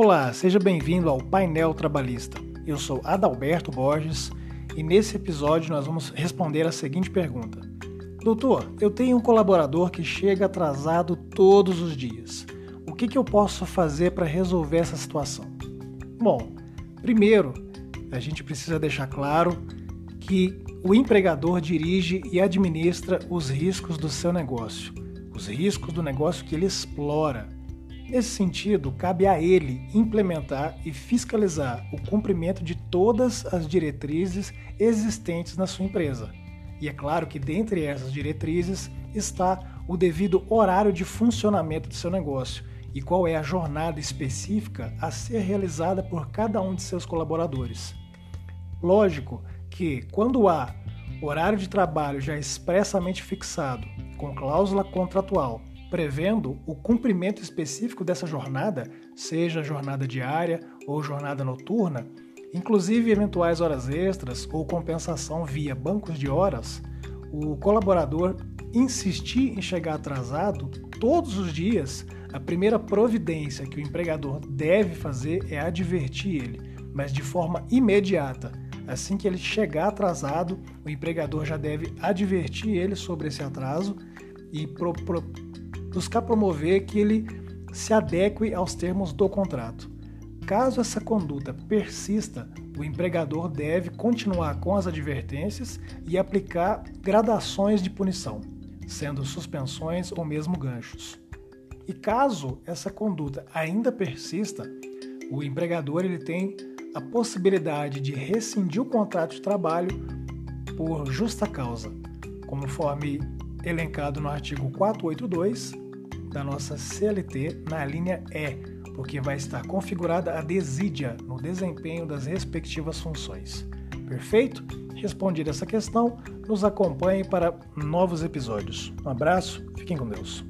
Olá, seja bem-vindo ao Painel Trabalhista. Eu sou Adalberto Borges e nesse episódio nós vamos responder a seguinte pergunta: Doutor, eu tenho um colaborador que chega atrasado todos os dias. O que, que eu posso fazer para resolver essa situação? Bom, primeiro, a gente precisa deixar claro que o empregador dirige e administra os riscos do seu negócio, os riscos do negócio que ele explora. Nesse sentido, cabe a ele implementar e fiscalizar o cumprimento de todas as diretrizes existentes na sua empresa. E é claro que dentre essas diretrizes está o devido horário de funcionamento do seu negócio e qual é a jornada específica a ser realizada por cada um de seus colaboradores. Lógico que, quando há horário de trabalho já expressamente fixado, com cláusula contratual prevendo o cumprimento específico dessa jornada, seja jornada diária ou jornada noturna, inclusive eventuais horas extras ou compensação via bancos de horas, o colaborador insistir em chegar atrasado todos os dias, a primeira providência que o empregador deve fazer é advertir ele, mas de forma imediata. Assim que ele chegar atrasado, o empregador já deve advertir ele sobre esse atraso e pro, pro, buscar promover que ele se adeque aos termos do contrato. Caso essa conduta persista, o empregador deve continuar com as advertências e aplicar gradações de punição, sendo suspensões ou mesmo ganchos. E caso essa conduta ainda persista, o empregador ele tem a possibilidade de rescindir o contrato de trabalho por justa causa, conforme elencado no artigo 482 da nossa CLT na linha E, porque vai estar configurada a desídia no desempenho das respectivas funções. Perfeito? Respondida essa questão, nos acompanhe para novos episódios. Um abraço, fiquem com Deus.